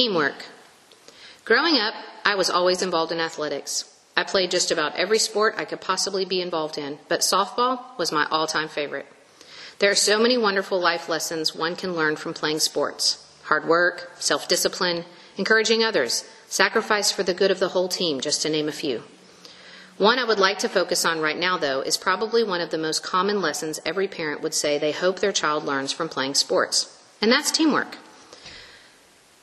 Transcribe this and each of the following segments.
Teamwork. Growing up, I was always involved in athletics. I played just about every sport I could possibly be involved in, but softball was my all time favorite. There are so many wonderful life lessons one can learn from playing sports hard work, self discipline, encouraging others, sacrifice for the good of the whole team, just to name a few. One I would like to focus on right now, though, is probably one of the most common lessons every parent would say they hope their child learns from playing sports, and that's teamwork.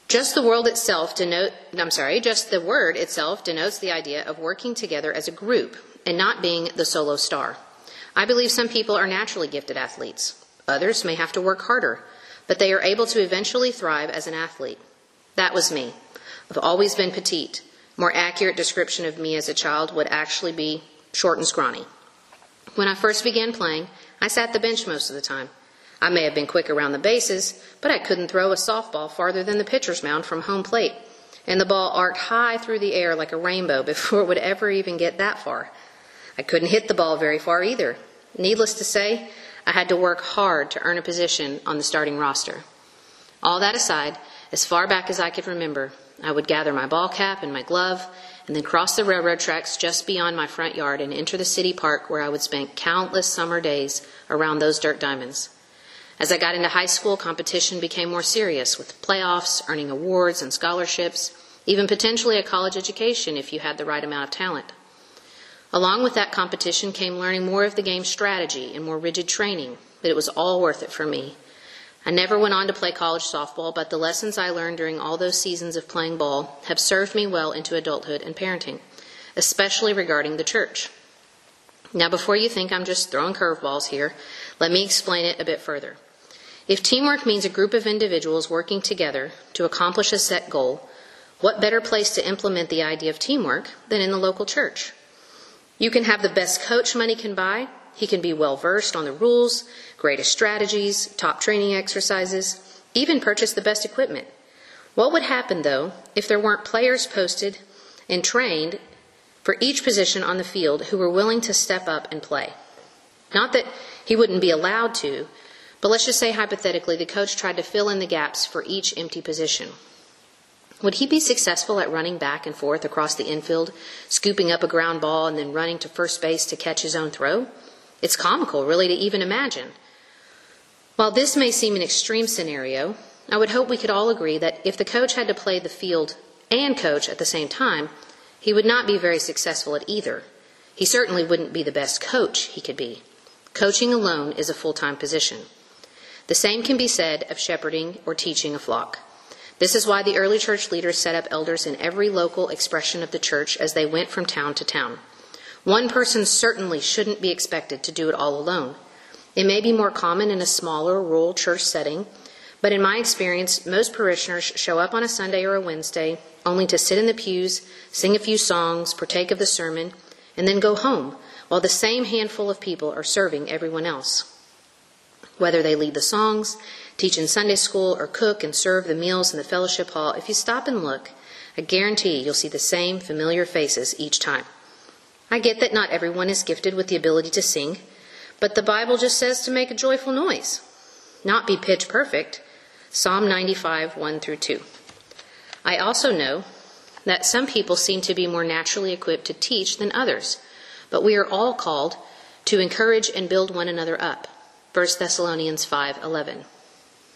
Just the word itself denote, I'm sorry, just the word itself denotes the idea of working together as a group and not being the solo star. I believe some people are naturally gifted athletes. Others may have to work harder, but they are able to eventually thrive as an athlete. That was me. I've always been petite. More accurate description of me as a child would actually be short and scrawny. When I first began playing, I sat the bench most of the time. I may have been quick around the bases, but I couldn't throw a softball farther than the pitcher's mound from home plate, and the ball arced high through the air like a rainbow before it would ever even get that far. I couldn't hit the ball very far either. Needless to say, I had to work hard to earn a position on the starting roster. All that aside, as far back as I could remember, I would gather my ball cap and my glove and then cross the railroad tracks just beyond my front yard and enter the city park where I would spend countless summer days around those dirt diamonds. As I got into high school, competition became more serious with playoffs, earning awards and scholarships, even potentially a college education if you had the right amount of talent. Along with that competition came learning more of the game's strategy and more rigid training, but it was all worth it for me. I never went on to play college softball, but the lessons I learned during all those seasons of playing ball have served me well into adulthood and parenting, especially regarding the church. Now, before you think I'm just throwing curveballs here, let me explain it a bit further. If teamwork means a group of individuals working together to accomplish a set goal, what better place to implement the idea of teamwork than in the local church? You can have the best coach money can buy. He can be well versed on the rules, greatest strategies, top training exercises, even purchase the best equipment. What would happen, though, if there weren't players posted and trained for each position on the field who were willing to step up and play? Not that he wouldn't be allowed to, but let's just say hypothetically the coach tried to fill in the gaps for each empty position. Would he be successful at running back and forth across the infield, scooping up a ground ball and then running to first base to catch his own throw? It's comical, really, to even imagine. While this may seem an extreme scenario, I would hope we could all agree that if the coach had to play the field and coach at the same time, he would not be very successful at either. He certainly wouldn't be the best coach he could be. Coaching alone is a full time position. The same can be said of shepherding or teaching a flock. This is why the early church leaders set up elders in every local expression of the church as they went from town to town. One person certainly shouldn't be expected to do it all alone. It may be more common in a smaller rural church setting, but in my experience, most parishioners show up on a Sunday or a Wednesday only to sit in the pews, sing a few songs, partake of the sermon, and then go home, while the same handful of people are serving everyone else. Whether they lead the songs, teach in Sunday school, or cook and serve the meals in the fellowship hall, if you stop and look, I guarantee you'll see the same familiar faces each time. I get that not everyone is gifted with the ability to sing, but the Bible just says to make a joyful noise, not be pitch perfect. Psalm 95, 1 through 2. I also know that some people seem to be more naturally equipped to teach than others, but we are all called to encourage and build one another up. 1 Thessalonians 5:11.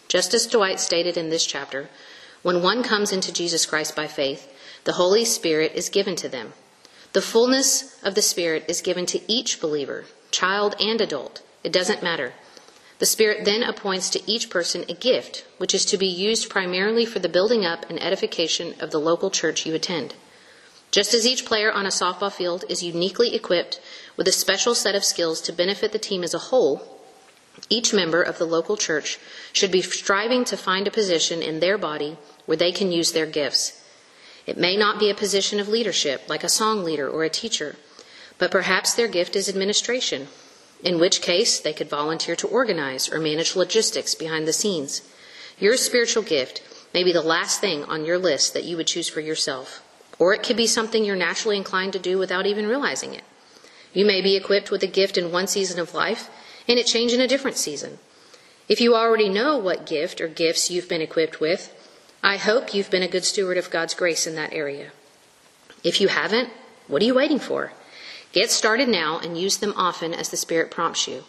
Just as Dwight stated in this chapter, when one comes into Jesus Christ by faith, the Holy Spirit is given to them. The fullness of the Spirit is given to each believer, child and adult. It doesn't matter. The Spirit then appoints to each person a gift, which is to be used primarily for the building up and edification of the local church you attend. Just as each player on a softball field is uniquely equipped with a special set of skills to benefit the team as a whole, each member of the local church should be striving to find a position in their body where they can use their gifts. It may not be a position of leadership, like a song leader or a teacher, but perhaps their gift is administration, in which case they could volunteer to organize or manage logistics behind the scenes. Your spiritual gift may be the last thing on your list that you would choose for yourself, or it could be something you're naturally inclined to do without even realizing it. You may be equipped with a gift in one season of life and it change in a different season. If you already know what gift or gifts you've been equipped with, I hope you've been a good steward of God's grace in that area. If you haven't, what are you waiting for? Get started now and use them often as the Spirit prompts you.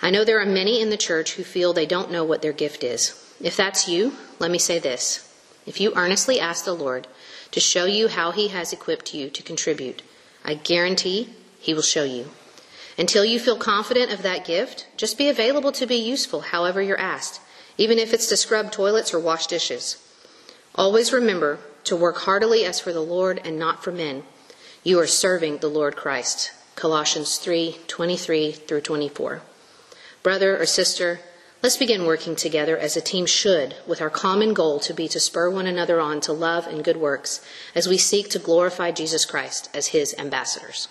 I know there are many in the church who feel they don't know what their gift is. If that's you, let me say this. If you earnestly ask the Lord to show you how He has equipped you to contribute, I guarantee He will show you. Until you feel confident of that gift, just be available to be useful however you're asked, even if it's to scrub toilets or wash dishes. Always remember to work heartily as for the Lord and not for men. You are serving the Lord Christ. Colossians 3:23 through 24. Brother or sister, let's begin working together as a team should, with our common goal to be to spur one another on to love and good works as we seek to glorify Jesus Christ as his ambassadors.